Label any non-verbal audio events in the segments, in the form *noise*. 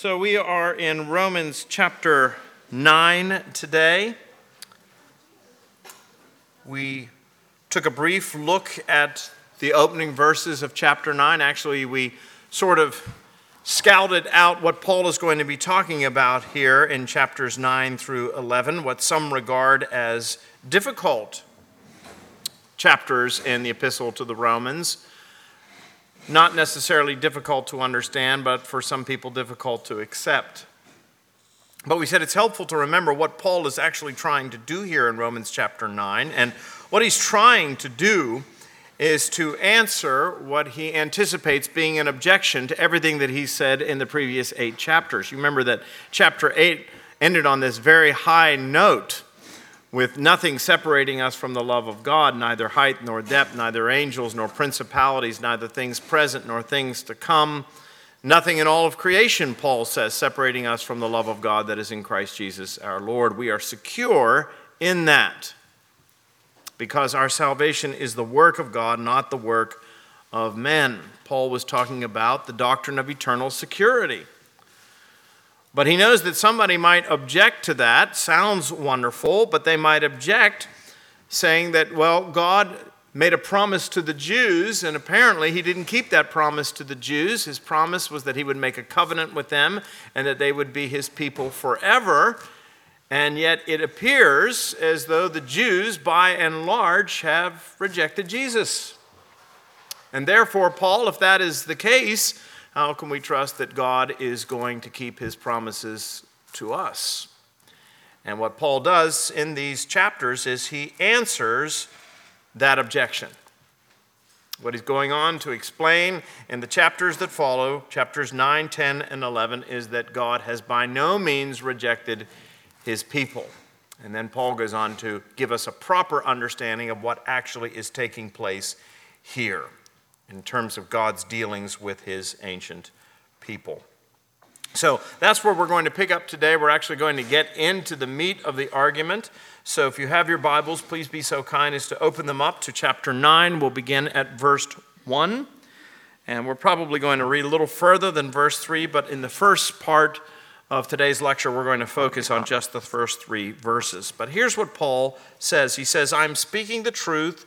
So we are in Romans chapter 9 today. We took a brief look at the opening verses of chapter 9. Actually, we sort of scouted out what Paul is going to be talking about here in chapters 9 through 11, what some regard as difficult chapters in the epistle to the Romans not necessarily difficult to understand, but for some people difficult to accept. But we said it's helpful to remember what Paul is actually trying to do here in Romans chapter 9. And what he's trying to do is to answer what he anticipates being an objection to everything that he said in the previous eight chapters. You remember that chapter 8 ended on this very high note with nothing separating us from the love of God, neither height nor depth, neither angels nor principalities, neither things present nor things to come. Nothing in all of creation, Paul says, separating us from the love of God that is in Christ Jesus our Lord. We are secure in that because our salvation is the work of God, not the work of men. Paul was talking about the doctrine of eternal security. But he knows that somebody might object to that. Sounds wonderful, but they might object, saying that, well, God made a promise to the Jews, and apparently he didn't keep that promise to the Jews. His promise was that he would make a covenant with them and that they would be his people forever. And yet it appears as though the Jews, by and large, have rejected Jesus. And therefore, Paul, if that is the case, how can we trust that God is going to keep his promises to us? And what Paul does in these chapters is he answers that objection. What he's going on to explain in the chapters that follow, chapters 9, 10, and 11, is that God has by no means rejected his people. And then Paul goes on to give us a proper understanding of what actually is taking place here in terms of God's dealings with his ancient people. So that's where we're going to pick up today. We're actually going to get into the meat of the argument. So if you have your Bibles, please be so kind as to open them up to chapter 9. We'll begin at verse 1. And we're probably going to read a little further than verse 3, but in the first part of today's lecture, we're going to focus on just the first three verses. But here's what Paul says He says, I'm speaking the truth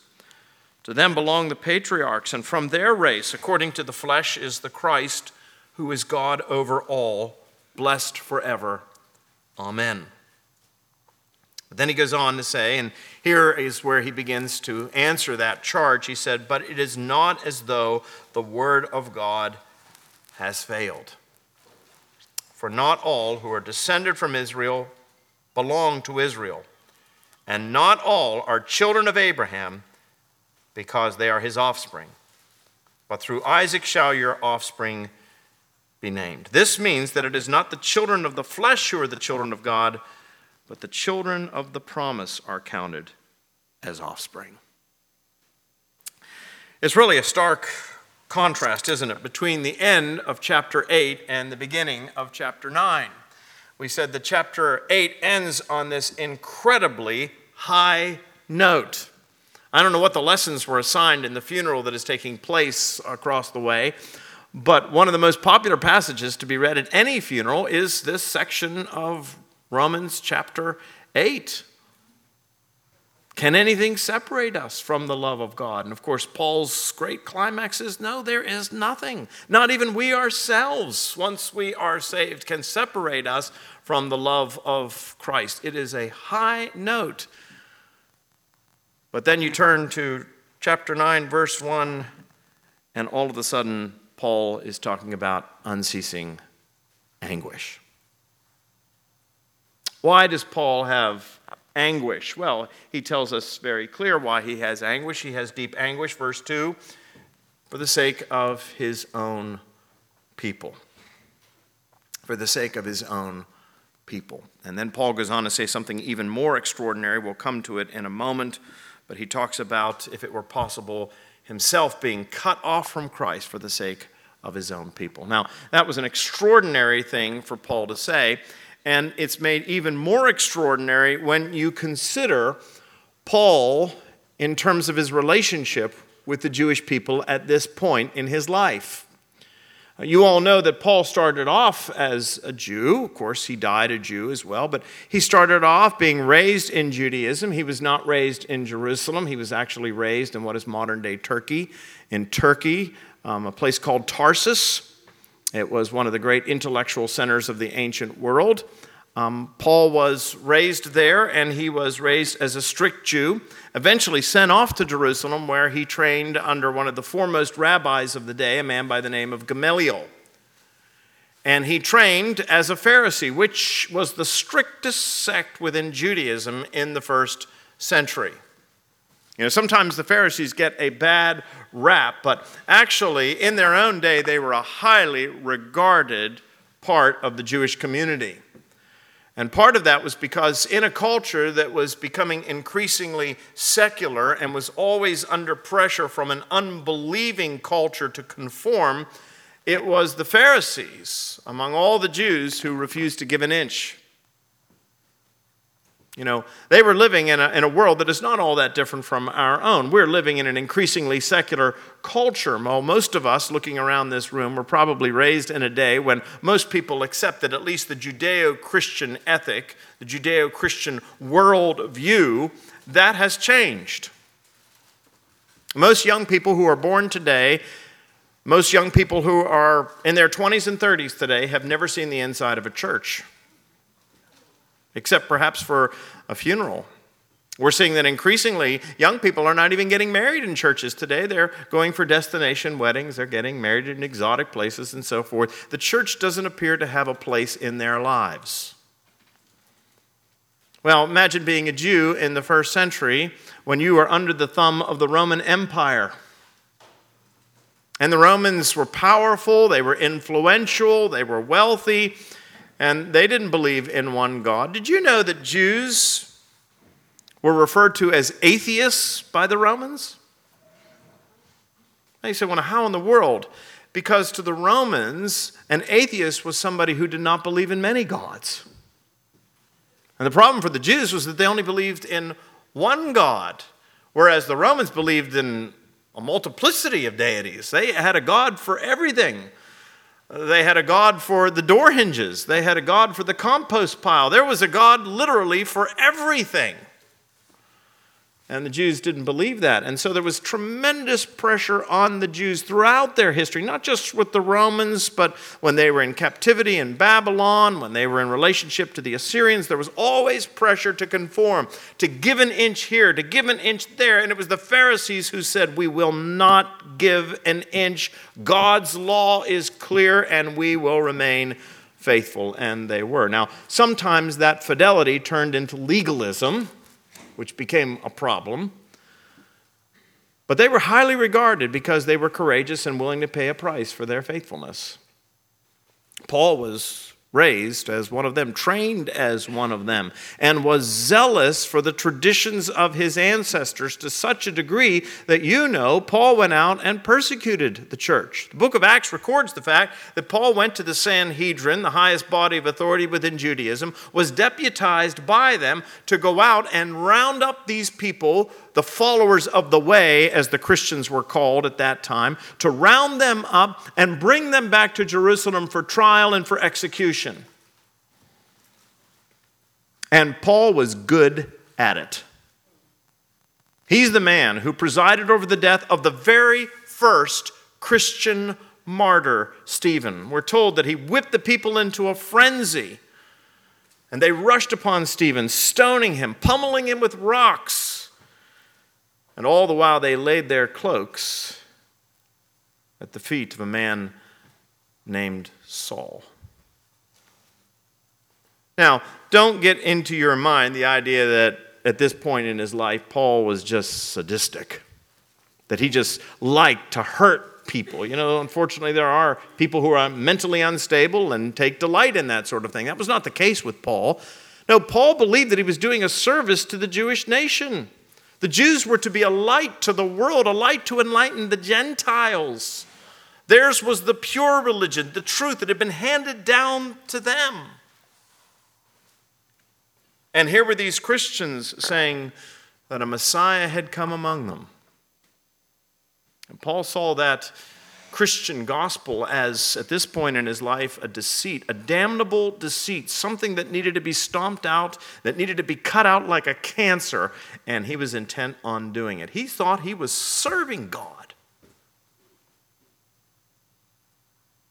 To them belong the patriarchs, and from their race, according to the flesh, is the Christ, who is God over all, blessed forever. Amen. But then he goes on to say, and here is where he begins to answer that charge. He said, But it is not as though the word of God has failed. For not all who are descended from Israel belong to Israel, and not all are children of Abraham because they are his offspring. But through Isaac shall your offspring be named. This means that it is not the children of the flesh who are the children of God, but the children of the promise are counted as offspring. It's really a stark contrast, isn't it, between the end of chapter 8 and the beginning of chapter 9. We said that chapter 8 ends on this incredibly high note. I don't know what the lessons were assigned in the funeral that is taking place across the way, but one of the most popular passages to be read at any funeral is this section of Romans chapter 8. Can anything separate us from the love of God? And of course, Paul's great climax is no, there is nothing. Not even we ourselves, once we are saved, can separate us from the love of Christ. It is a high note but then you turn to chapter 9, verse 1, and all of a sudden, Paul is talking about unceasing anguish. Why does Paul have anguish? Well, he tells us very clear why he has anguish. He has deep anguish, verse 2, for the sake of his own people. For the sake of his own people. And then Paul goes on to say something even more extraordinary. We'll come to it in a moment, but he talks about, if it were possible, himself being cut off from Christ for the sake of his own people. Now, that was an extraordinary thing for Paul to say, and it's made even more extraordinary when you consider Paul in terms of his relationship with the Jewish people at this point in his life. You all know that Paul started off as a Jew. Of course, he died a Jew as well, but he started off being raised in Judaism. He was not raised in Jerusalem, he was actually raised in what is modern day Turkey. In Turkey, um, a place called Tarsus. It was one of the great intellectual centers of the ancient world. Um, Paul was raised there, and he was raised as a strict Jew, eventually sent off to Jerusalem, where he trained under one of the foremost rabbis of the day, a man by the name of Gamaliel. And he trained as a Pharisee, which was the strictest sect within Judaism in the first century. You know, sometimes the Pharisees get a bad rap, but actually, in their own day, they were a highly regarded part of the Jewish community. And part of that was because in a culture that was becoming increasingly secular and was always under pressure from an unbelieving culture to conform, it was the Pharisees among all the Jews who refused to give an inch. You know, they were living in a, in a world that is not all that different from our own. We're living in an increasingly secular culture. Most of us looking around this room were probably raised in a day when most people accepted at least the Judeo Christian ethic, the Judeo Christian worldview. That has changed. Most young people who are born today, most young people who are in their 20s and 30s today, have never seen the inside of a church except perhaps for a funeral. We're seeing that increasingly young people are not even getting married in churches today. They're going for destination weddings, they're getting married in exotic places and so forth. The church doesn't appear to have a place in their lives. Well, imagine being a Jew in the first century when you were under the thumb of the Roman Empire. And the Romans were powerful, they were influential, they were wealthy, and they didn't believe in one God. Did you know that Jews were referred to as atheists by the Romans? They said, well, how in the world? Because to the Romans, an atheist was somebody who did not believe in many gods. And the problem for the Jews was that they only believed in one God, whereas the Romans believed in a multiplicity of deities. They had a God for everything. They had a God for the door hinges. They had a God for the compost pile. There was a God literally for everything. And the Jews didn't believe that. And so there was tremendous pressure on the Jews throughout their history, not just with the Romans, but when they were in captivity in Babylon, when they were in relationship to the Assyrians, there was always pressure to conform, to give an inch here, to give an inch there. And it was the Pharisees who said, We will not give an inch. God's law is clear, and we will remain faithful. And they were. Now, sometimes that fidelity turned into legalism which became a problem. But they were highly regarded because they were courageous and willing to pay a price for their faithfulness. Paul was raised as one of them, trained as one of them, and was zealous for the traditions of his ancestors to such a degree that you know Paul went out and persecuted the church. The book of Acts records the fact that Paul went to the Sanhedrin, the highest body of authority within Judaism, was deputized by them to go out and round up these people the followers of the way, as the Christians were called at that time, to round them up and bring them back to Jerusalem for trial and for execution. And Paul was good at it. He's the man who presided over the death of the very first Christian martyr, Stephen. We're told that he whipped the people into a frenzy. And they rushed upon Stephen, stoning him, pummeling him with rocks. And all the while they laid their cloaks at the feet of a man named Saul. Now, don't get into your mind the idea that at this point in his life, Paul was just sadistic, that he just liked to hurt people. You know, unfortunately, there are people who are mentally unstable and take delight in that sort of thing. That was not the case with Paul. No, Paul believed that he was doing a service to the Jewish nation. The Jews were to be a light to the world, a light to enlighten the Gentiles. Theirs was the pure religion, the truth that had been handed down to them. And here were these Christians saying that a Messiah had come among them. And Paul saw that Christian gospel as, at this point in his life, a deceit, a damnable deceit, something that needed to be stomped out, that needed to be cut out like a cancer, and he was intent on doing it. He thought he was serving God.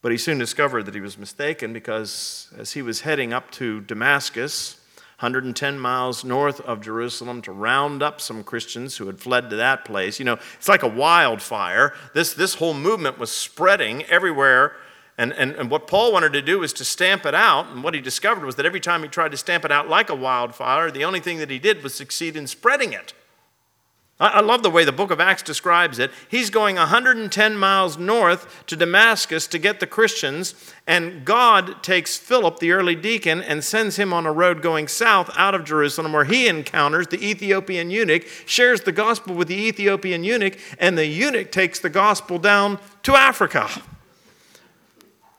But he soon discovered that he was mistaken because as he was heading up to Damascus, 110 miles north of Jerusalem to round up some Christians who had fled to that place. You know, it's like a wildfire. This, this whole movement was spreading everywhere. And, and, and what Paul wanted to do was to stamp it out. And what he discovered was that every time he tried to stamp it out like a wildfire, the only thing that he did was succeed in spreading it. I love the way the book of Acts describes it. He's going 110 miles north to Damascus to get the Christians, and God takes Philip, the early deacon, and sends him on a road going south out of Jerusalem where he encounters the Ethiopian eunuch, shares the gospel with the Ethiopian eunuch, and the eunuch takes the gospel down to Africa.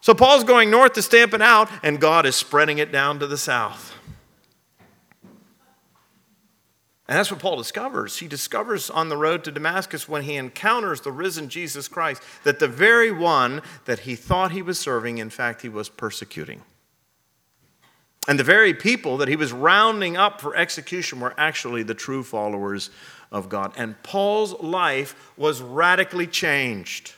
So Paul's going north to stamp it out, and God is spreading it down to the south. And that's what Paul discovers. He discovers on the road to Damascus when he encounters the risen Jesus Christ that the very one that he thought he was serving, in fact, he was persecuting. And the very people that he was rounding up for execution were actually the true followers of God. And Paul's life was radically changed.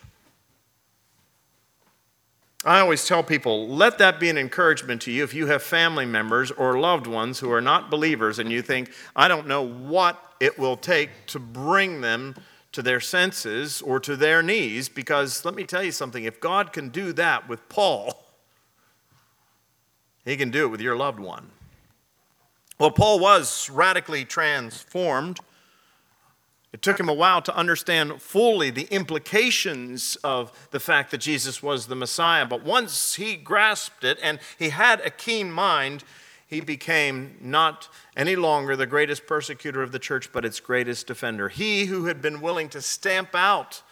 I always tell people, let that be an encouragement to you if you have family members or loved ones who are not believers and you think, I don't know what it will take to bring them to their senses or to their knees, because let me tell you something if God can do that with Paul, he can do it with your loved one. Well, Paul was radically transformed. It took him a while to understand fully the implications of the fact that Jesus was the Messiah, but once he grasped it and he had a keen mind, he became not any longer the greatest persecutor of the church, but its greatest defender. He who had been willing to stamp out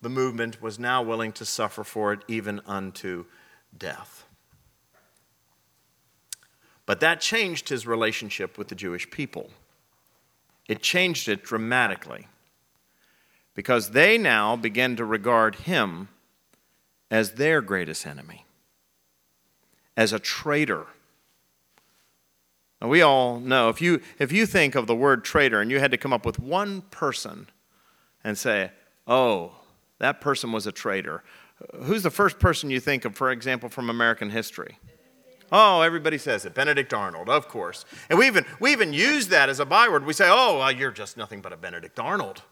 the movement was now willing to suffer for it, even unto death. But that changed his relationship with the Jewish people. It changed it dramatically because they now began to regard him as their greatest enemy, as a traitor. Now, we all know if you, if you think of the word traitor and you had to come up with one person and say, oh, that person was a traitor, who's the first person you think of, for example, from American history? Oh, everybody says it. Benedict Arnold, of course. And we even, we even use that as a byword. We say, oh, well, you're just nothing but a Benedict Arnold.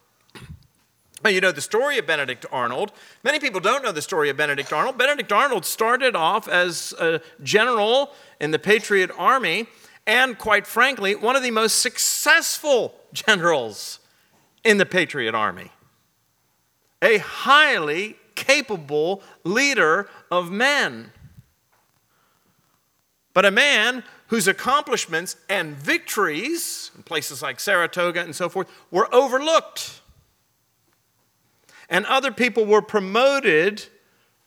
But you know the story of Benedict Arnold. Many people don't know the story of Benedict Arnold. Benedict Arnold started off as a general in the Patriot Army, and quite frankly, one of the most successful *laughs* generals in the Patriot Army. A highly capable leader of men but a man whose accomplishments and victories in places like Saratoga and so forth were overlooked. And other people were promoted,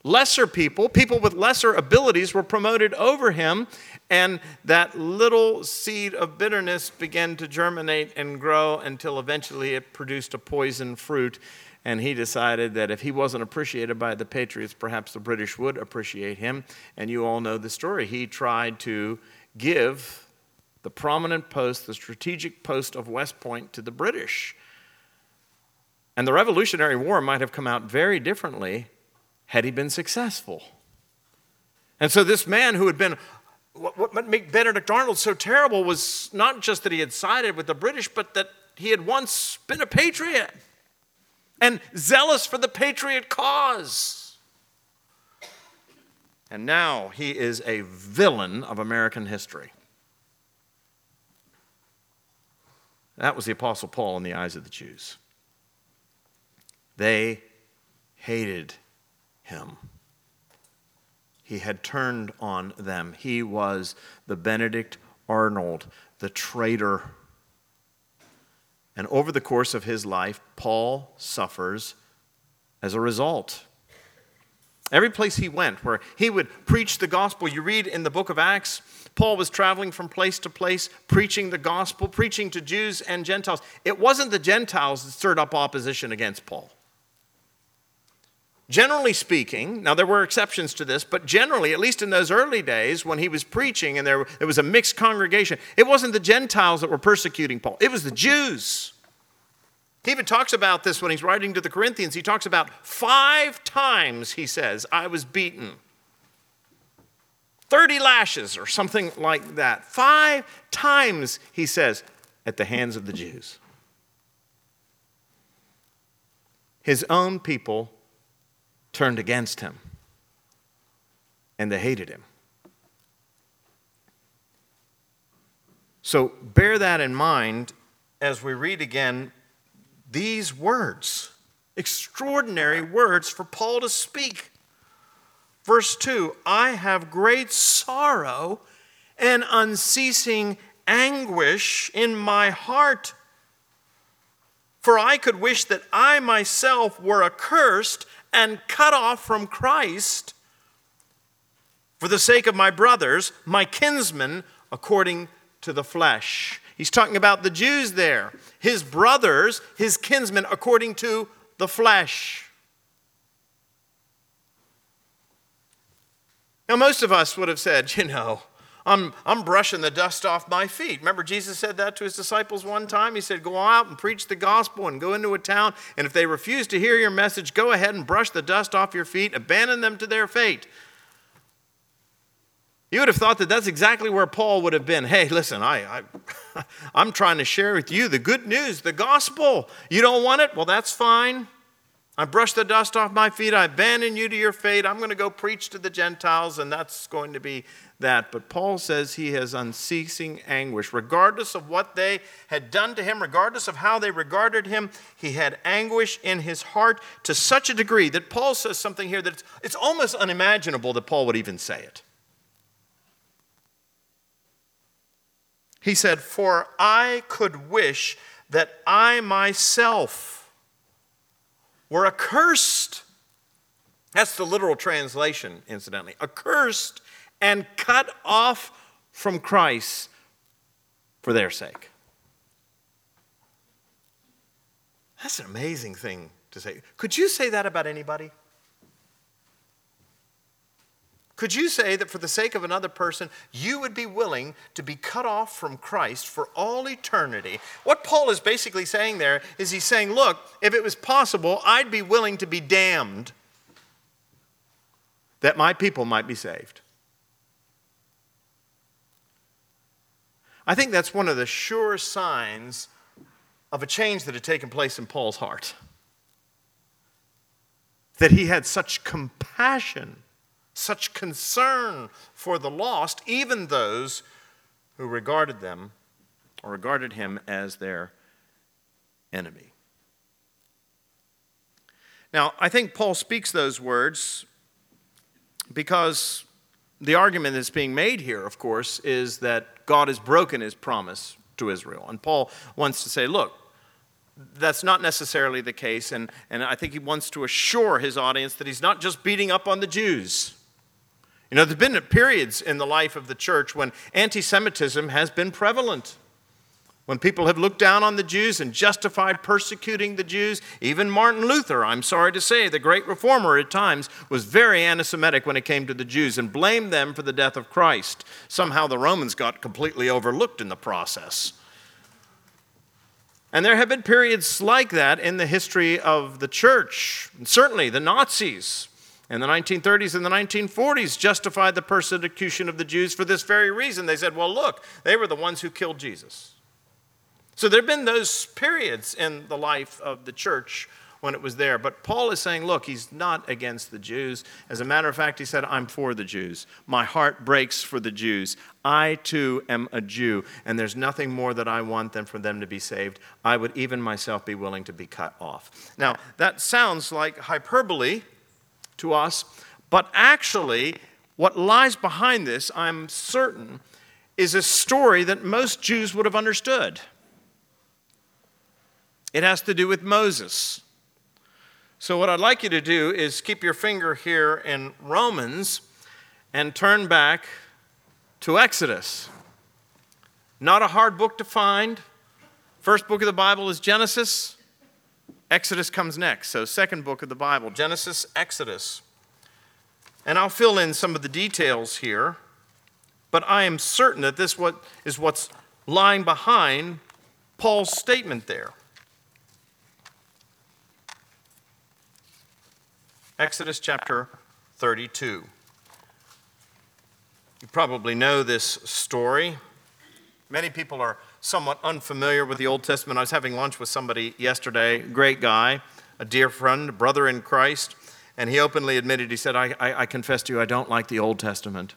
lesser people, people with lesser abilities were promoted over him, and that little seed of bitterness began to germinate and grow until eventually it produced a poison fruit and he decided that if he wasn't appreciated by the Patriots, perhaps the British would appreciate him. And you all know the story. He tried to give the prominent post, the strategic post of West Point, to the British. And the Revolutionary War might have come out very differently had he been successful. And so, this man who had been what made Benedict Arnold so terrible was not just that he had sided with the British, but that he had once been a patriot and zealous for the patriot cause. And now he is a villain of American history. That was the Apostle Paul in the eyes of the Jews. They hated him. He had turned on them. He was the Benedict Arnold, the traitor. And over the course of his life, Paul suffers as a result. Every place he went where he would preach the gospel, you read in the book of Acts, Paul was traveling from place to place, preaching the gospel, preaching to Jews and Gentiles. It wasn't the Gentiles that stirred up opposition against Paul. Generally speaking, now there were exceptions to this, but generally, at least in those early days when he was preaching and there, there was a mixed congregation, it wasn't the Gentiles that were persecuting Paul, it was the Jews. He even talks about this when he's writing to the Corinthians. He talks about five times, he says, I was beaten. 30 lashes or something like that. Five times, he says, at the hands of the Jews. His own people turned against him and they hated him. So bear that in mind as we read again these words. Extraordinary words for Paul to speak. Verse 2 I have great sorrow and unceasing anguish in my heart. For I could wish that I myself were accursed and cut off from Christ for the sake of my brothers, my kinsmen, according to the flesh. He's talking about the Jews there, his brothers, his kinsmen, according to the flesh. Now, most of us would have said, *laughs* you know, I'm, I'm brushing the dust off my feet. Remember, Jesus said that to his disciples one time? He said, Go out and preach the gospel and go into a town, and if they refuse to hear your message, go ahead and brush the dust off your feet, abandon them to their fate. You would have thought that that's exactly where Paul would have been. Hey, listen, I, I, *laughs* I'm trying to share with you the good news, the gospel. You don't want it? Well, that's fine. I brush the dust off my feet. I abandon you to your fate. I'm going to go preach to the Gentiles, and that's going to be that. But Paul says he has unceasing anguish. Regardless of what they had done to him, regardless of how they regarded him, he had anguish in his heart to such a degree that Paul says something here that it's, it's almost unimaginable that Paul would even say it. He said, For I could wish that I myself were accursed. That's the literal translation, incidentally. Accursed and cut off from Christ for their sake. That's an amazing thing to say. Could you say that about anybody? Could you say that for the sake of another person, you would be willing to be cut off from Christ for all eternity? What Paul is basically saying there is he's saying, look, if it was possible, I'd be willing to be damned that my people might be saved. I think that's one of the sure signs of a change that had taken place in Paul's heart. That he had such compassion such concern for the lost, even those who regarded them or regarded him as their enemy. Now, I think Paul speaks those words because the argument that's being made here, of course, is that God has broken his promise to Israel. And Paul wants to say, look, that's not necessarily the case. And, and I think he wants to assure his audience that he's not just beating up on the Jews. You know, there have been periods in the life of the church when anti Semitism has been prevalent. When people have looked down on the Jews and justified persecuting the Jews, even Martin Luther, I'm sorry to say, the great reformer at times, was very anti Semitic when it came to the Jews and blamed them for the death of Christ. Somehow the Romans got completely overlooked in the process. And there have been periods like that in the history of the church. And certainly the Nazis in the 1930s and the 1940s justified the persecution of the Jews for this very reason. They said, well, look, they were the ones who killed Jesus. So there have been those periods in the life of the church when it was there. But Paul is saying, look, he's not against the Jews. As a matter of fact, he said, I'm for the Jews. My heart breaks for the Jews. I too am a Jew, and there's nothing more that I want than for them to be saved. I would even myself be willing to be cut off. Now, that sounds like hyperbole to us, but actually, what lies behind this, I'm certain, is a story that most Jews would have understood. It has to do with Moses. So, what I'd like you to do is keep your finger here in Romans and turn back to Exodus. Not a hard book to find. First book of the Bible is Genesis. Exodus comes next. So, second book of the Bible, Genesis, Exodus. And I'll fill in some of the details here, but I am certain that this what is what's lying behind Paul's statement there. Exodus chapter 32. You probably know this story. Many people are somewhat unfamiliar with the Old Testament. I was having lunch with somebody yesterday, great guy, a dear friend, brother in Christ, and he openly admitted, he said, I, I, I confess to you, I don't like the Old Testament.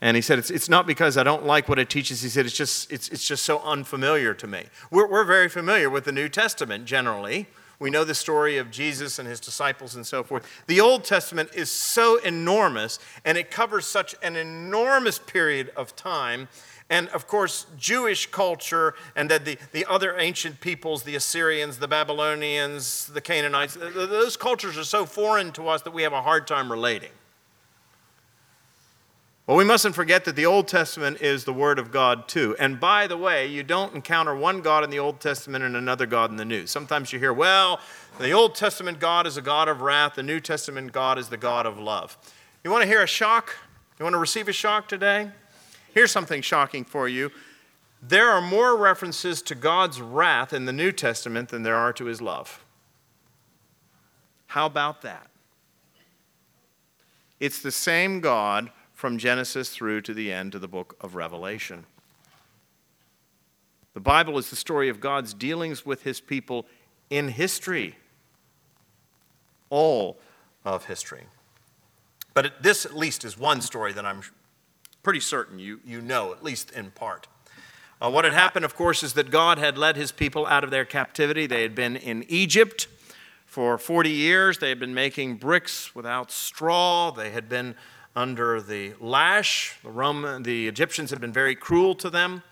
And he said, it's, it's not because I don't like what it teaches. He said, it's just, it's, it's just so unfamiliar to me. We're, we're very familiar with the New Testament generally. We know the story of Jesus and his disciples and so forth. The Old Testament is so enormous and it covers such an enormous period of time. And of course, Jewish culture and the, the other ancient peoples, the Assyrians, the Babylonians, the Canaanites, those cultures are so foreign to us that we have a hard time relating. Well, we mustn't forget that the Old Testament is the Word of God too. And by the way, you don't encounter one God in the Old Testament and another God in the New. Sometimes you hear, well, the Old Testament God is a God of wrath, the New Testament God is the God of love. You want to hear a shock? You want to receive a shock today? Here's something shocking for you. There are more references to God's wrath in the New Testament than there are to his love. How about that? It's the same God from Genesis through to the end of the book of Revelation. The Bible is the story of God's dealings with his people in history, all of history. But this, at least, is one story that I'm pretty certain you, you know, at least in part. Uh, what had happened, of course, is that God had led his people out of their captivity. They had been in Egypt for 40 years. They had been making bricks without straw. They had been under the lash. The, Roman, the Egyptians had been very cruel to them.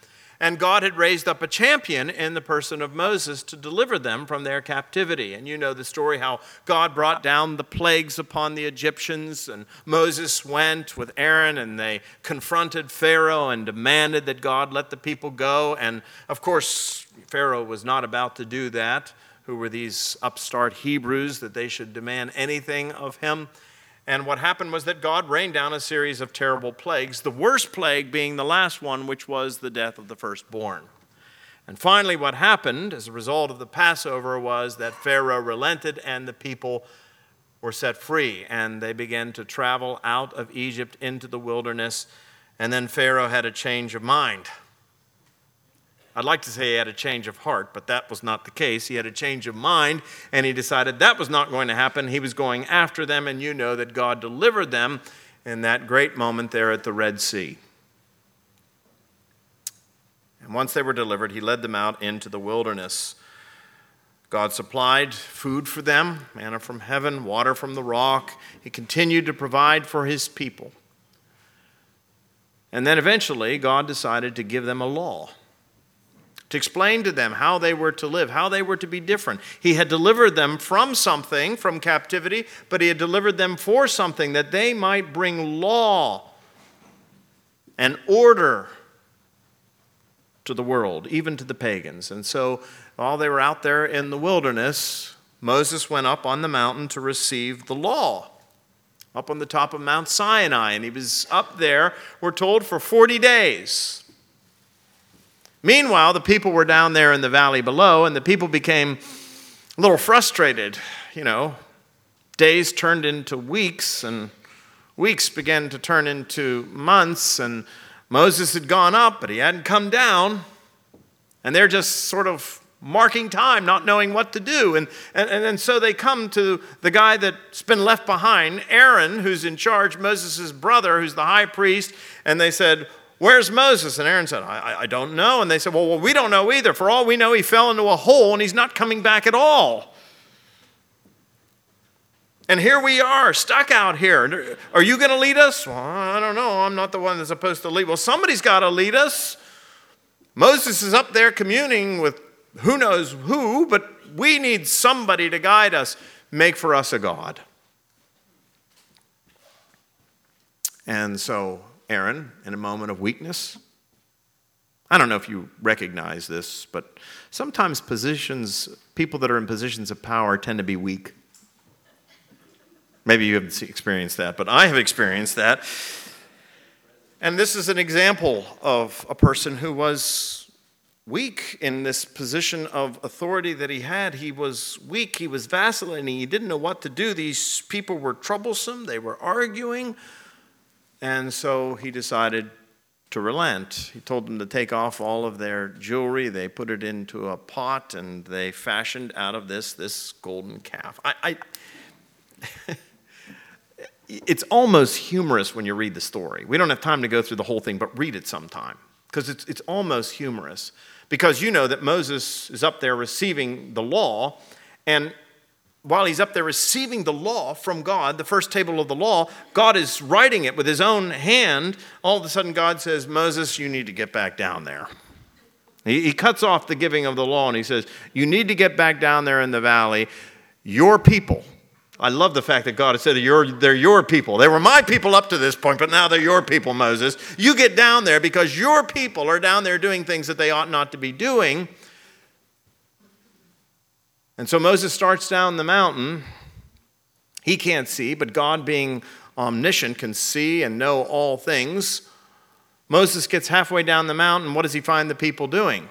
And God had raised up a champion in the person of Moses to deliver them from their captivity. And you know the story how God brought down the plagues upon the Egyptians, and Moses went with Aaron and they confronted Pharaoh and demanded that God let the people go. And of course, Pharaoh was not about to do that. Who were these upstart Hebrews that they should demand anything of him? And what happened was that God rained down a series of terrible plagues, the worst plague being the last one, which was the death of the firstborn. And finally, what happened as a result of the Passover was that Pharaoh relented and the people were set free. And they began to travel out of Egypt into the wilderness. And then Pharaoh had a change of mind. I'd like to say he had a change of heart, but that was not the case. He had a change of mind, and he decided that was not going to happen. He was going after them, and you know that God delivered them in that great moment there at the Red Sea. And once they were delivered, he led them out into the wilderness. God supplied food for them, manna from heaven, water from the rock. He continued to provide for his people. And then eventually, God decided to give them a law to explain to them how they were to live, how they were to be different. He had delivered them from something, from captivity, but he had delivered them for something that they might bring law and order to the world, even to the pagans. And so while they were out there in the wilderness, Moses went up on the mountain to receive the law. Up on the top of Mount Sinai, and he was up there, we're told, for 40 days. Meanwhile, the people were down there in the valley below, and the people became a little frustrated. You know, days turned into weeks, and weeks began to turn into months, and Moses had gone up, but he hadn't come down. And they're just sort of marking time, not knowing what to do. And, and, and so they come to the guy that's been left behind, Aaron, who's in charge, Moses' brother, who's the high priest, and they said, Where's Moses? And Aaron said, I, I don't know. And they said, well, well, we don't know either. For all we know, he fell into a hole and he's not coming back at all. And here we are, stuck out here. Are you going to lead us? Well, I don't know. I'm not the one that's supposed to lead. Well, somebody's got to lead us. Moses is up there communing with who knows who, but we need somebody to guide us. Make for us a God. And so Aaron in a moment of weakness. I don't know if you recognize this, but sometimes positions, people that are in positions of power tend to be weak. Maybe you haven't experienced that, but I have experienced that. And this is an example of a person who was weak in this position of authority that he had. He was weak, he was vacillating, he didn't know what to do. These people were troublesome, they were arguing. And so he decided to relent. He told them to take off all of their jewelry. They put it into a pot and they fashioned out of this this golden calf. I, I *laughs* it's almost humorous when you read the story. We don't have time to go through the whole thing, but read it sometime because it's, it's almost humorous. Because you know that Moses is up there receiving the law, and while he's up there receiving the law from God, the first table of the law, God is writing it with his own hand. All of a sudden, God says, Moses, you need to get back down there. He, he cuts off the giving of the law and he says, You need to get back down there in the valley. Your people, I love the fact that God has said they're your people. They were my people up to this point, but now they're your people, Moses. You get down there because your people are down there doing things that they ought not to be doing. And so Moses starts down the mountain. He can't see, but God, being omniscient, can see and know all things. Moses gets halfway down the mountain. What does he find the people doing?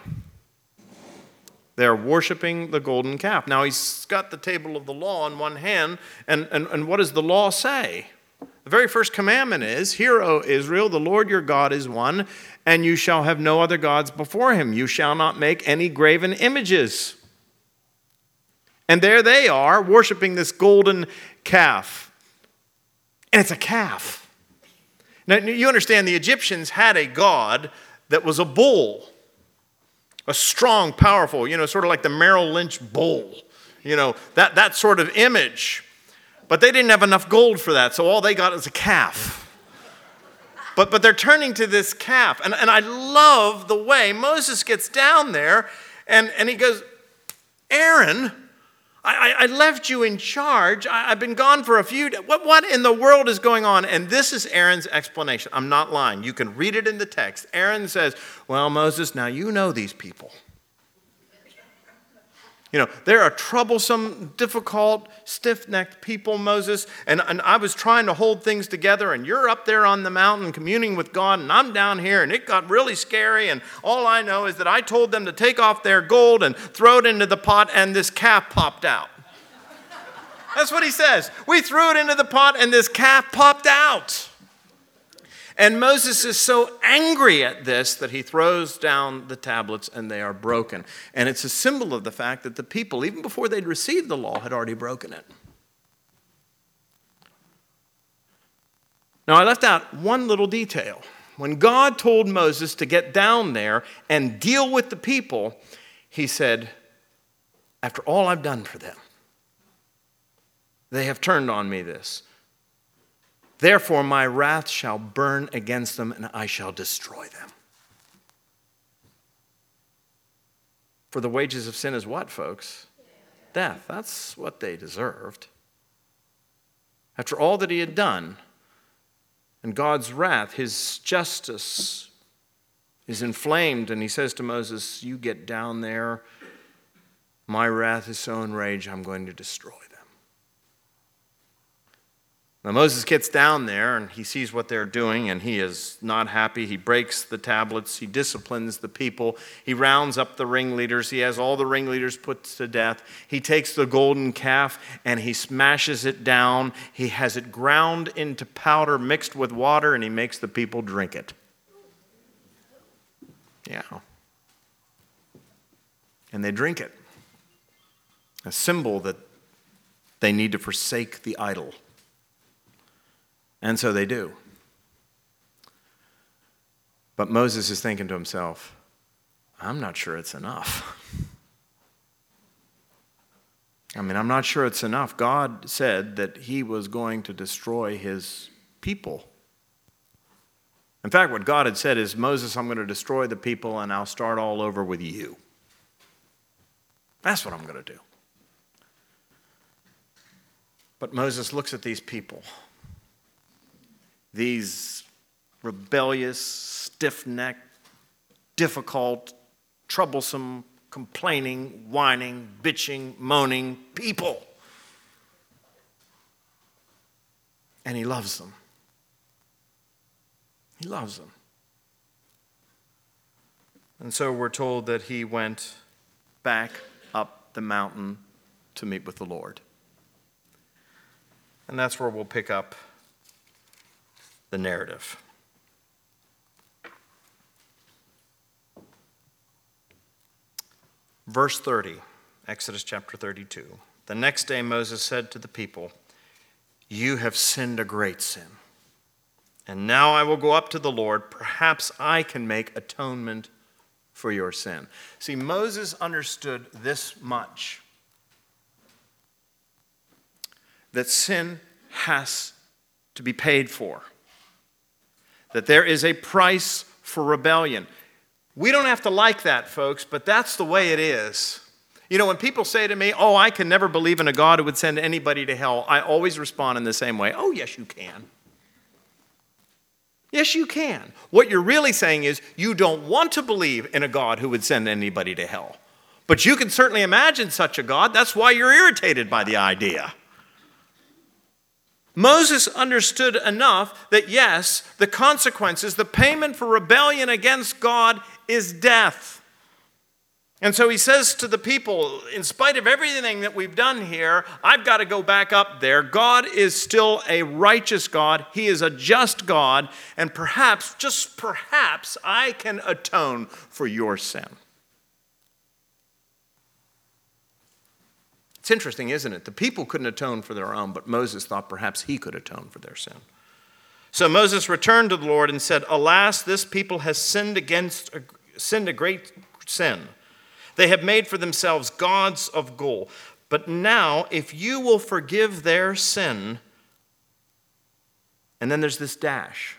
They're worshiping the golden calf. Now, he's got the table of the law in one hand, and, and, and what does the law say? The very first commandment is Hear, O Israel, the Lord your God is one, and you shall have no other gods before him. You shall not make any graven images. And there they are worshiping this golden calf. And it's a calf. Now, you understand the Egyptians had a god that was a bull, a strong, powerful, you know, sort of like the Merrill Lynch bull, you know, that, that sort of image. But they didn't have enough gold for that, so all they got is a calf. But, but they're turning to this calf. And, and I love the way Moses gets down there and, and he goes, Aaron, I, I, left you in charge. I, have been gone for a few days. What, what in the world is going on? And this is Aaron's explanation. I'm not lying. You can read it in the text. Aaron says, Well, Moses, now you know these people. You know, they're a troublesome, difficult, stiff necked people, Moses. And, and I was trying to hold things together, and you're up there on the mountain communing with God, and I'm down here, and it got really scary. And all I know is that I told them to take off their gold and throw it into the pot, and this calf popped out. That's what he says. We threw it into the pot, and this calf popped out. And Moses is so angry at this that he throws down the tablets and they are broken. And it's a symbol of the fact that the people, even before they'd received the law, had already broken it. Now, I left out one little detail. When God told Moses to get down there and deal with the people, he said, After all I've done for them, they have turned on me this. Therefore, my wrath shall burn against them, and I shall destroy them. For the wages of sin is what, folks? Death. That's what they deserved. After all that he had done, and God's wrath, his justice is inflamed, and he says to Moses, You get down there. My wrath is so enraged, I'm going to destroy now, Moses gets down there and he sees what they're doing, and he is not happy. He breaks the tablets, he disciplines the people, he rounds up the ringleaders, he has all the ringleaders put to death. He takes the golden calf and he smashes it down. He has it ground into powder mixed with water, and he makes the people drink it. Yeah. and they drink it. A symbol that they need to forsake the idol. And so they do. But Moses is thinking to himself, I'm not sure it's enough. I mean, I'm not sure it's enough. God said that he was going to destroy his people. In fact, what God had said is, Moses, I'm going to destroy the people and I'll start all over with you. That's what I'm going to do. But Moses looks at these people, these rebellious, stiff necked, difficult, troublesome, complaining, whining, bitching, moaning people. And he loves them. He loves them. And so we're told that he went back up the mountain to meet with the Lord. And that's where we'll pick up the narrative. Verse 30, Exodus chapter 32. The next day Moses said to the people, You have sinned a great sin. And now I will go up to the Lord. Perhaps I can make atonement for your sin. See, Moses understood this much that sin has to be paid for, that there is a price for rebellion. We don't have to like that, folks, but that's the way it is. You know, when people say to me, Oh, I can never believe in a God who would send anybody to hell, I always respond in the same way Oh, yes, you can. Yes, you can. What you're really saying is you don't want to believe in a God who would send anybody to hell. But you can certainly imagine such a God. That's why you're irritated by the idea. Moses understood enough that yes, the consequences, the payment for rebellion against God is death. And so he says to the people, in spite of everything that we've done here, I've got to go back up there. God is still a righteous God, He is a just God, and perhaps, just perhaps, I can atone for your sin. It's interesting, isn't it? The people couldn't atone for their own, but Moses thought perhaps he could atone for their sin. So Moses returned to the Lord and said, Alas, this people has sinned against uh, sinned a great sin. They have made for themselves gods of gold. But now, if you will forgive their sin, and then there's this dash.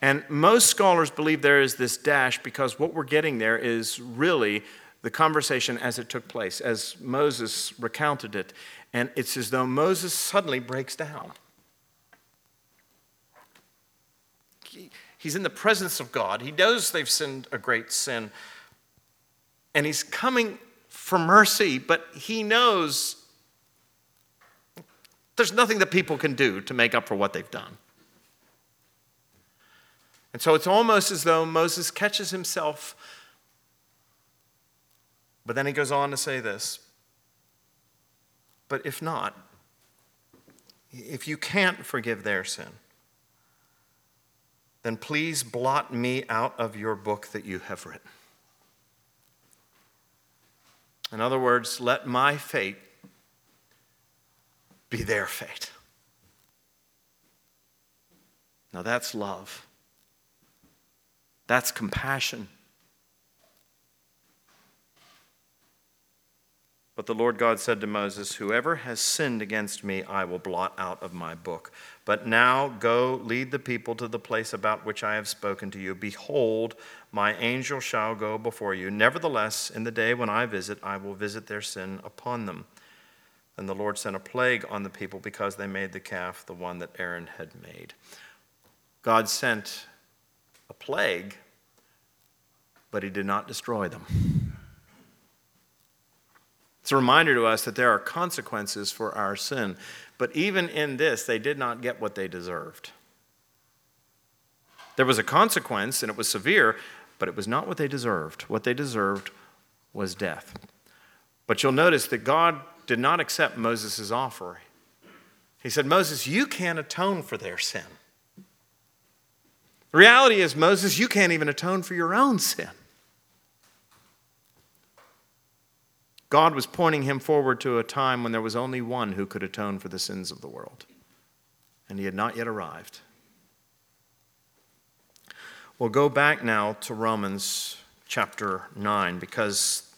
And most scholars believe there is this dash because what we're getting there is really the conversation as it took place, as Moses recounted it. And it's as though Moses suddenly breaks down. he's in the presence of God. He knows they've sinned a great sin. And he's coming for mercy, but he knows there's nothing that people can do to make up for what they've done. And so it's almost as though Moses catches himself but then he goes on to say this But if not, if you can't forgive their sin, then please blot me out of your book that you have written. In other words, let my fate be their fate. Now that's love. That's compassion. But the Lord God said to Moses, Whoever has sinned against me, I will blot out of my book. But now go lead the people to the place about which I have spoken to you. Behold, my angel shall go before you. Nevertheless, in the day when I visit, I will visit their sin upon them. And the Lord sent a plague on the people because they made the calf, the one that Aaron had made. God sent a plague, but he did not destroy them. It's a reminder to us that there are consequences for our sin. But even in this, they did not get what they deserved. There was a consequence, and it was severe, but it was not what they deserved. What they deserved was death. But you'll notice that God did not accept Moses' offer. He said, Moses, you can't atone for their sin. The reality is, Moses, you can't even atone for your own sin. God was pointing him forward to a time when there was only one who could atone for the sins of the world, and he had not yet arrived. We'll go back now to Romans chapter 9 because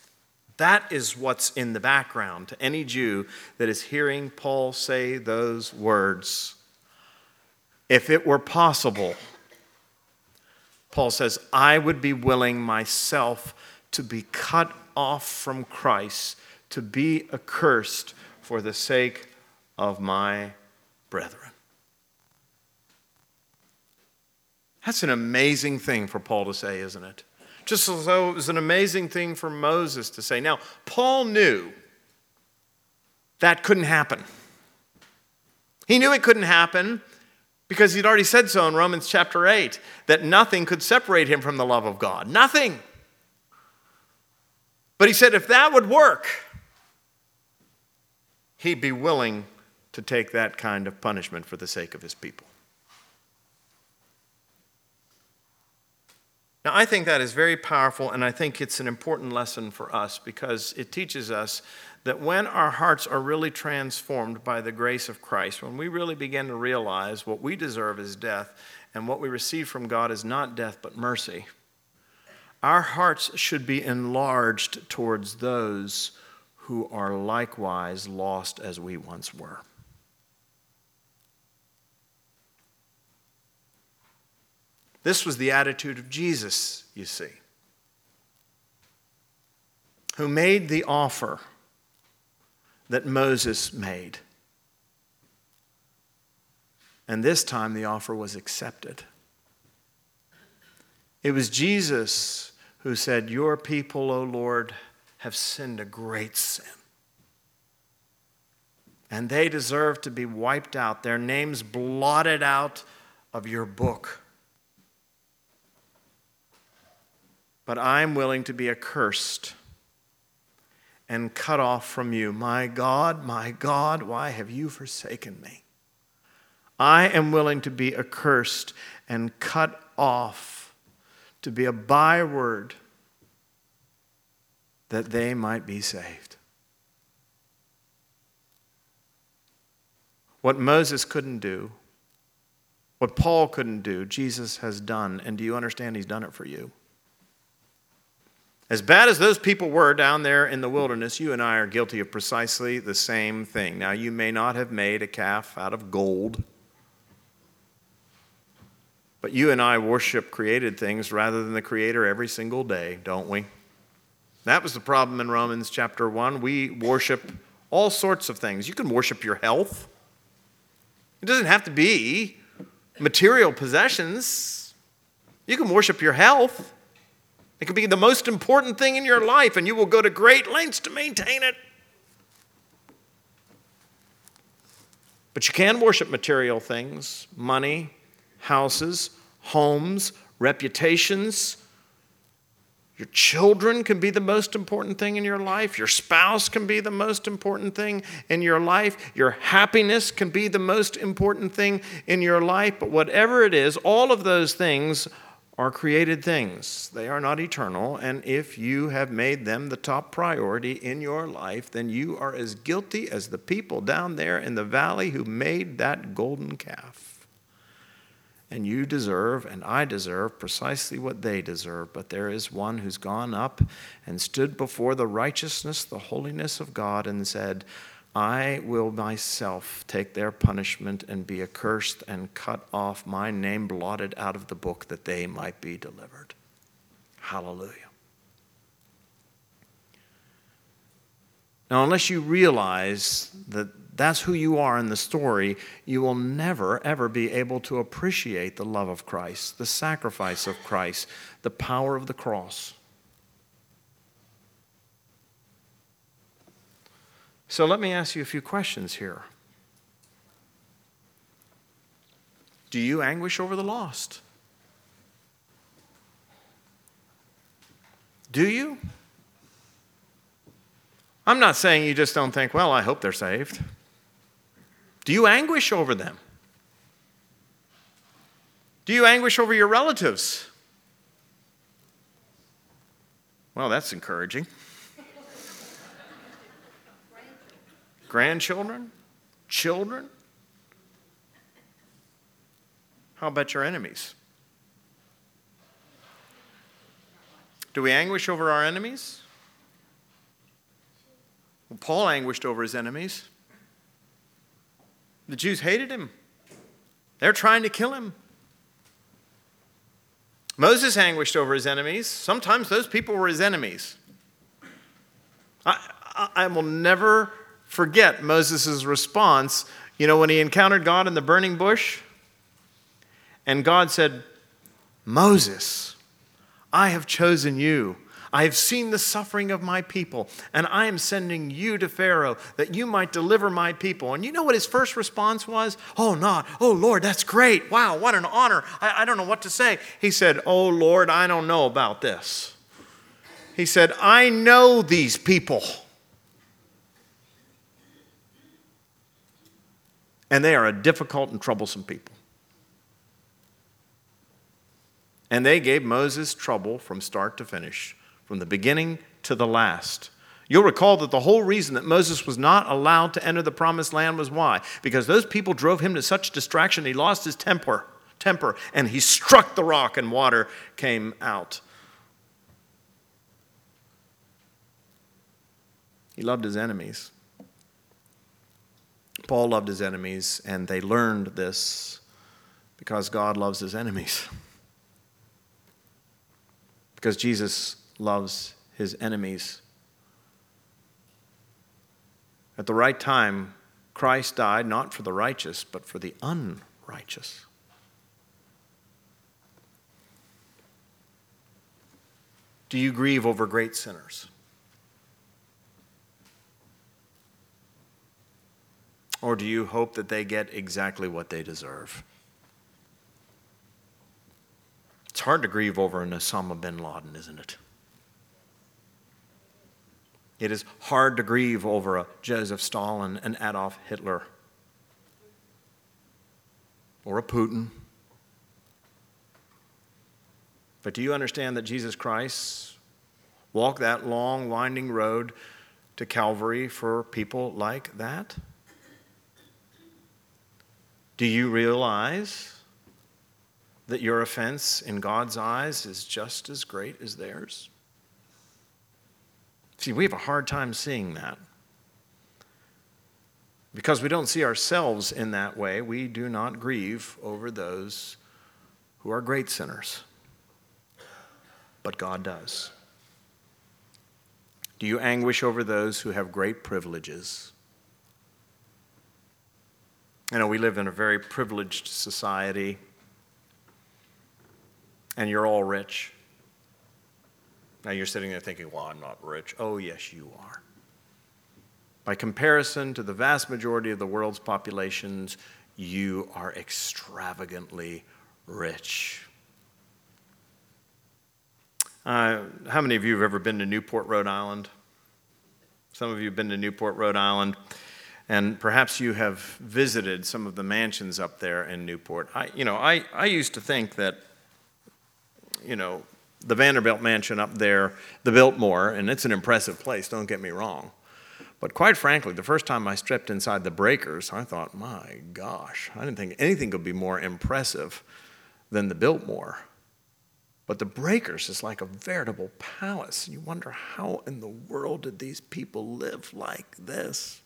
that is what's in the background to any Jew that is hearing Paul say those words. If it were possible, Paul says, I would be willing myself to be cut off from Christ, to be accursed for the sake of my brethren. That's an amazing thing for Paul to say, isn't it? Just as though it was an amazing thing for Moses to say. Now, Paul knew that couldn't happen. He knew it couldn't happen because he'd already said so in Romans chapter 8 that nothing could separate him from the love of God. Nothing. But he said if that would work, he'd be willing to take that kind of punishment for the sake of his people. Now, I think that is very powerful, and I think it's an important lesson for us because it teaches us that when our hearts are really transformed by the grace of Christ, when we really begin to realize what we deserve is death and what we receive from God is not death but mercy, our hearts should be enlarged towards those who are likewise lost as we once were. This was the attitude of Jesus, you see, who made the offer that Moses made. And this time the offer was accepted. It was Jesus who said, Your people, O Lord, have sinned a great sin. And they deserve to be wiped out, their names blotted out of your book. But I'm willing to be accursed and cut off from you. My God, my God, why have you forsaken me? I am willing to be accursed and cut off, to be a byword that they might be saved. What Moses couldn't do, what Paul couldn't do, Jesus has done. And do you understand he's done it for you? As bad as those people were down there in the wilderness, you and I are guilty of precisely the same thing. Now, you may not have made a calf out of gold, but you and I worship created things rather than the Creator every single day, don't we? That was the problem in Romans chapter 1. We worship all sorts of things. You can worship your health, it doesn't have to be material possessions. You can worship your health. It could be the most important thing in your life, and you will go to great lengths to maintain it. But you can worship material things money, houses, homes, reputations. Your children can be the most important thing in your life. Your spouse can be the most important thing in your life. Your happiness can be the most important thing in your life. But whatever it is, all of those things are created things. They are not eternal, and if you have made them the top priority in your life, then you are as guilty as the people down there in the valley who made that golden calf. And you deserve, and I deserve, precisely what they deserve. But there is one who's gone up and stood before the righteousness, the holiness of God, and said, I will myself take their punishment and be accursed and cut off, my name blotted out of the book that they might be delivered. Hallelujah. Now, unless you realize that that's who you are in the story, you will never, ever be able to appreciate the love of Christ, the sacrifice of Christ, the power of the cross. So let me ask you a few questions here. Do you anguish over the lost? Do you? I'm not saying you just don't think, well, I hope they're saved. Do you anguish over them? Do you anguish over your relatives? Well, that's encouraging. grandchildren, children? How about your enemies? Do we anguish over our enemies? Well, Paul anguished over his enemies. The Jews hated him, they're trying to kill him. Moses anguished over his enemies. Sometimes those people were his enemies. I, I, I will never forget Moses' response. You know, when he encountered God in the burning bush, and God said, Moses, I have chosen you. I have seen the suffering of my people, and I am sending you to Pharaoh that you might deliver my people. And you know what his first response was? Oh, not, oh, Lord, that's great. Wow, what an honor. I, I don't know what to say. He said, Oh, Lord, I don't know about this. He said, I know these people. And they are a difficult and troublesome people. And they gave Moses trouble from start to finish, from the beginning to the last. You'll recall that the whole reason that Moses was not allowed to enter the promised land was why? Because those people drove him to such distraction he lost his temper, temper and he struck the rock and water came out. He loved his enemies. Paul loved his enemies, and they learned this because God loves his enemies *laughs* because Jesus loves his enemies. At the right time, Christ died not for the righteous, but for the unrighteous. Do you grieve over great sinners? Or do you hope that they get exactly what they deserve? It's hard to grieve over an Osama bin Laden, isn't it? It is hard to grieve over a Joseph Stalin, an Adolf Hitler, or a Putin. But do you understand that Jesus Christ walked that long, winding road to Calvary for people like that? Do you realize that your offense in God's eyes is just as great as theirs? See, we have a hard time seeing that. Because we don't see ourselves in that way, we do not grieve over those who are great sinners. But God does. Do you anguish over those who have great privileges? You know, we live in a very privileged society and you're all rich. Now you're sitting there thinking, well, I'm not rich. Oh, yes, you are. By comparison to the vast majority of the world's populations, you are extravagantly rich. Uh, how many of you have ever been to Newport, Rhode Island? Some of you have been to Newport, Rhode Island, and perhaps you have visited some of the mansions up there in Newport. I, you know, I, I used to think that you know, the Vanderbilt mansion up there, the Biltmore, and it's an impressive place, don't get me wrong. But quite frankly, the first time I stepped inside the breakers, I thought, my gosh, I didn't think anything could be more impressive than the Biltmore. But the breakers is like a veritable palace. And you wonder how in the world did these people live like this?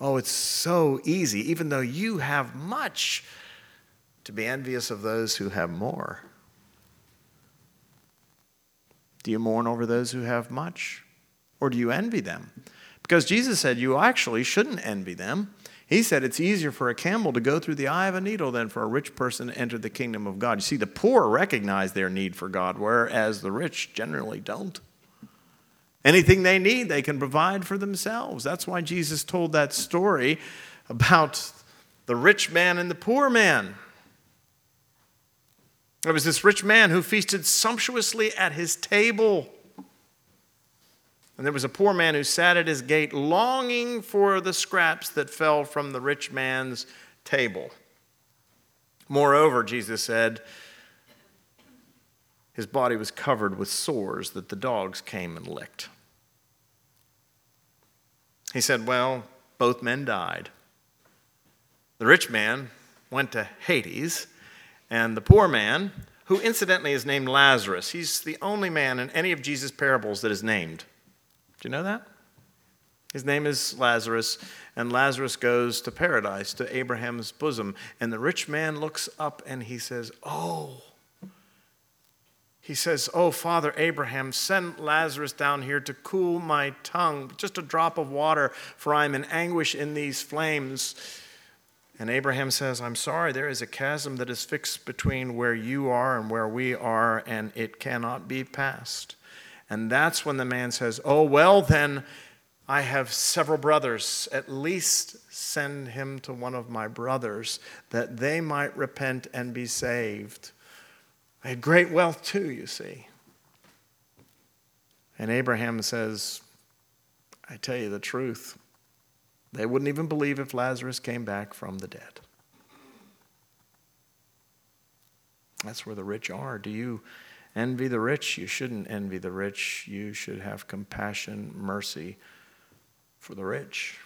Oh, it's so easy, even though you have much to be envious of those who have more. Do you mourn over those who have much? Or do you envy them? Because Jesus said you actually shouldn't envy them. He said it's easier for a camel to go through the eye of a needle than for a rich person to enter the kingdom of God. You see, the poor recognize their need for God, whereas the rich generally don't. Anything they need, they can provide for themselves. That's why Jesus told that story about the rich man and the poor man. There was this rich man who feasted sumptuously at his table. And there was a poor man who sat at his gate longing for the scraps that fell from the rich man's table. Moreover, Jesus said, his body was covered with sores that the dogs came and licked. He said, Well, both men died. The rich man went to Hades, and the poor man, who incidentally is named Lazarus, he's the only man in any of Jesus' parables that is named. Do you know that? His name is Lazarus, and Lazarus goes to paradise, to Abraham's bosom. And the rich man looks up and he says, Oh, he says, Oh, Father Abraham, send Lazarus down here to cool my tongue, just a drop of water, for I am in anguish in these flames. And Abraham says, I'm sorry, there is a chasm that is fixed between where you are and where we are, and it cannot be passed. And that's when the man says, Oh, well, then I have several brothers. At least send him to one of my brothers that they might repent and be saved. I had great wealth too, you see. And Abraham says, I tell you the truth. They wouldn't even believe if Lazarus came back from the dead. That's where the rich are. Do you envy the rich? You shouldn't envy the rich. You should have compassion, mercy for the rich.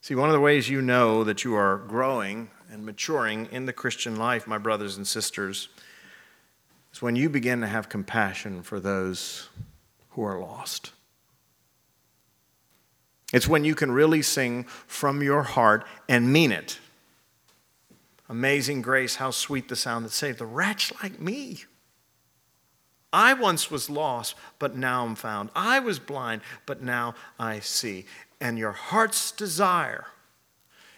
See, one of the ways you know that you are growing and maturing in the Christian life, my brothers and sisters, is when you begin to have compassion for those who are lost. It's when you can really sing from your heart and mean it. Amazing grace, how sweet the sound that saved a wretch like me. I once was lost, but now I'm found. I was blind, but now I see. And your heart's desire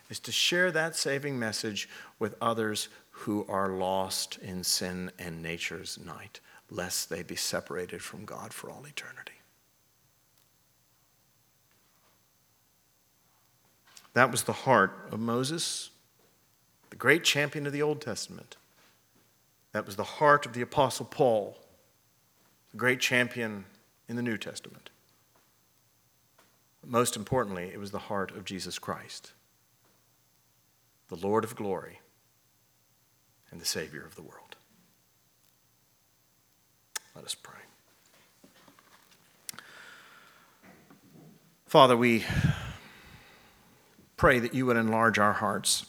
is to share that saving message with others who are lost in sin and nature's night, lest they be separated from God for all eternity. That was the heart of Moses, the great champion of the Old Testament. That was the heart of the Apostle Paul, the great champion in the New Testament. But most importantly, it was the heart of Jesus Christ the Lord of glory, and the Savior of the world. Let us pray. Father, we pray that you would enlarge our hearts,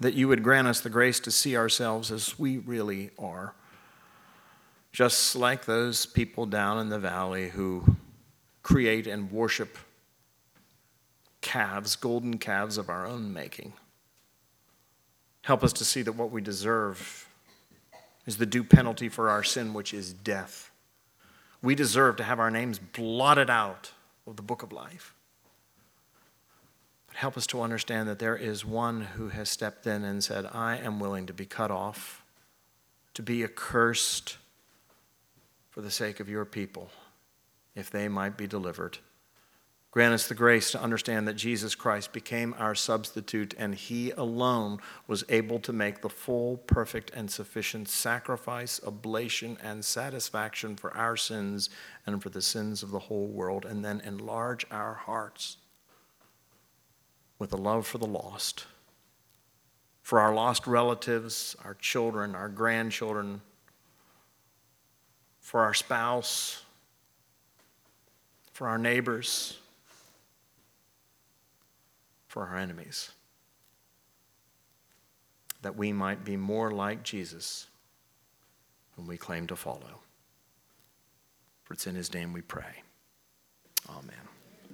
that you would grant us the grace to see ourselves as we really are, just like those people down in the valley who create and worship calves, golden calves of our own making. Help us to see that what we deserve is the due penalty for our sin, which is death. We deserve to have our names blotted out of the book of life. But help us to understand that there is one who has stepped in and said, I am willing to be cut off, to be accursed for the sake of your people, if they might be delivered. Grant us the grace to understand that Jesus Christ became our substitute and he alone was able to make the full, perfect, and sufficient sacrifice, oblation, and satisfaction for our sins and for the sins of the whole world, and then enlarge our hearts with a love for the lost, for our lost relatives, our children, our grandchildren, for our spouse, for our neighbors for our enemies, that we might be more like Jesus whom we claim to follow. For it's in his name we pray. Amen.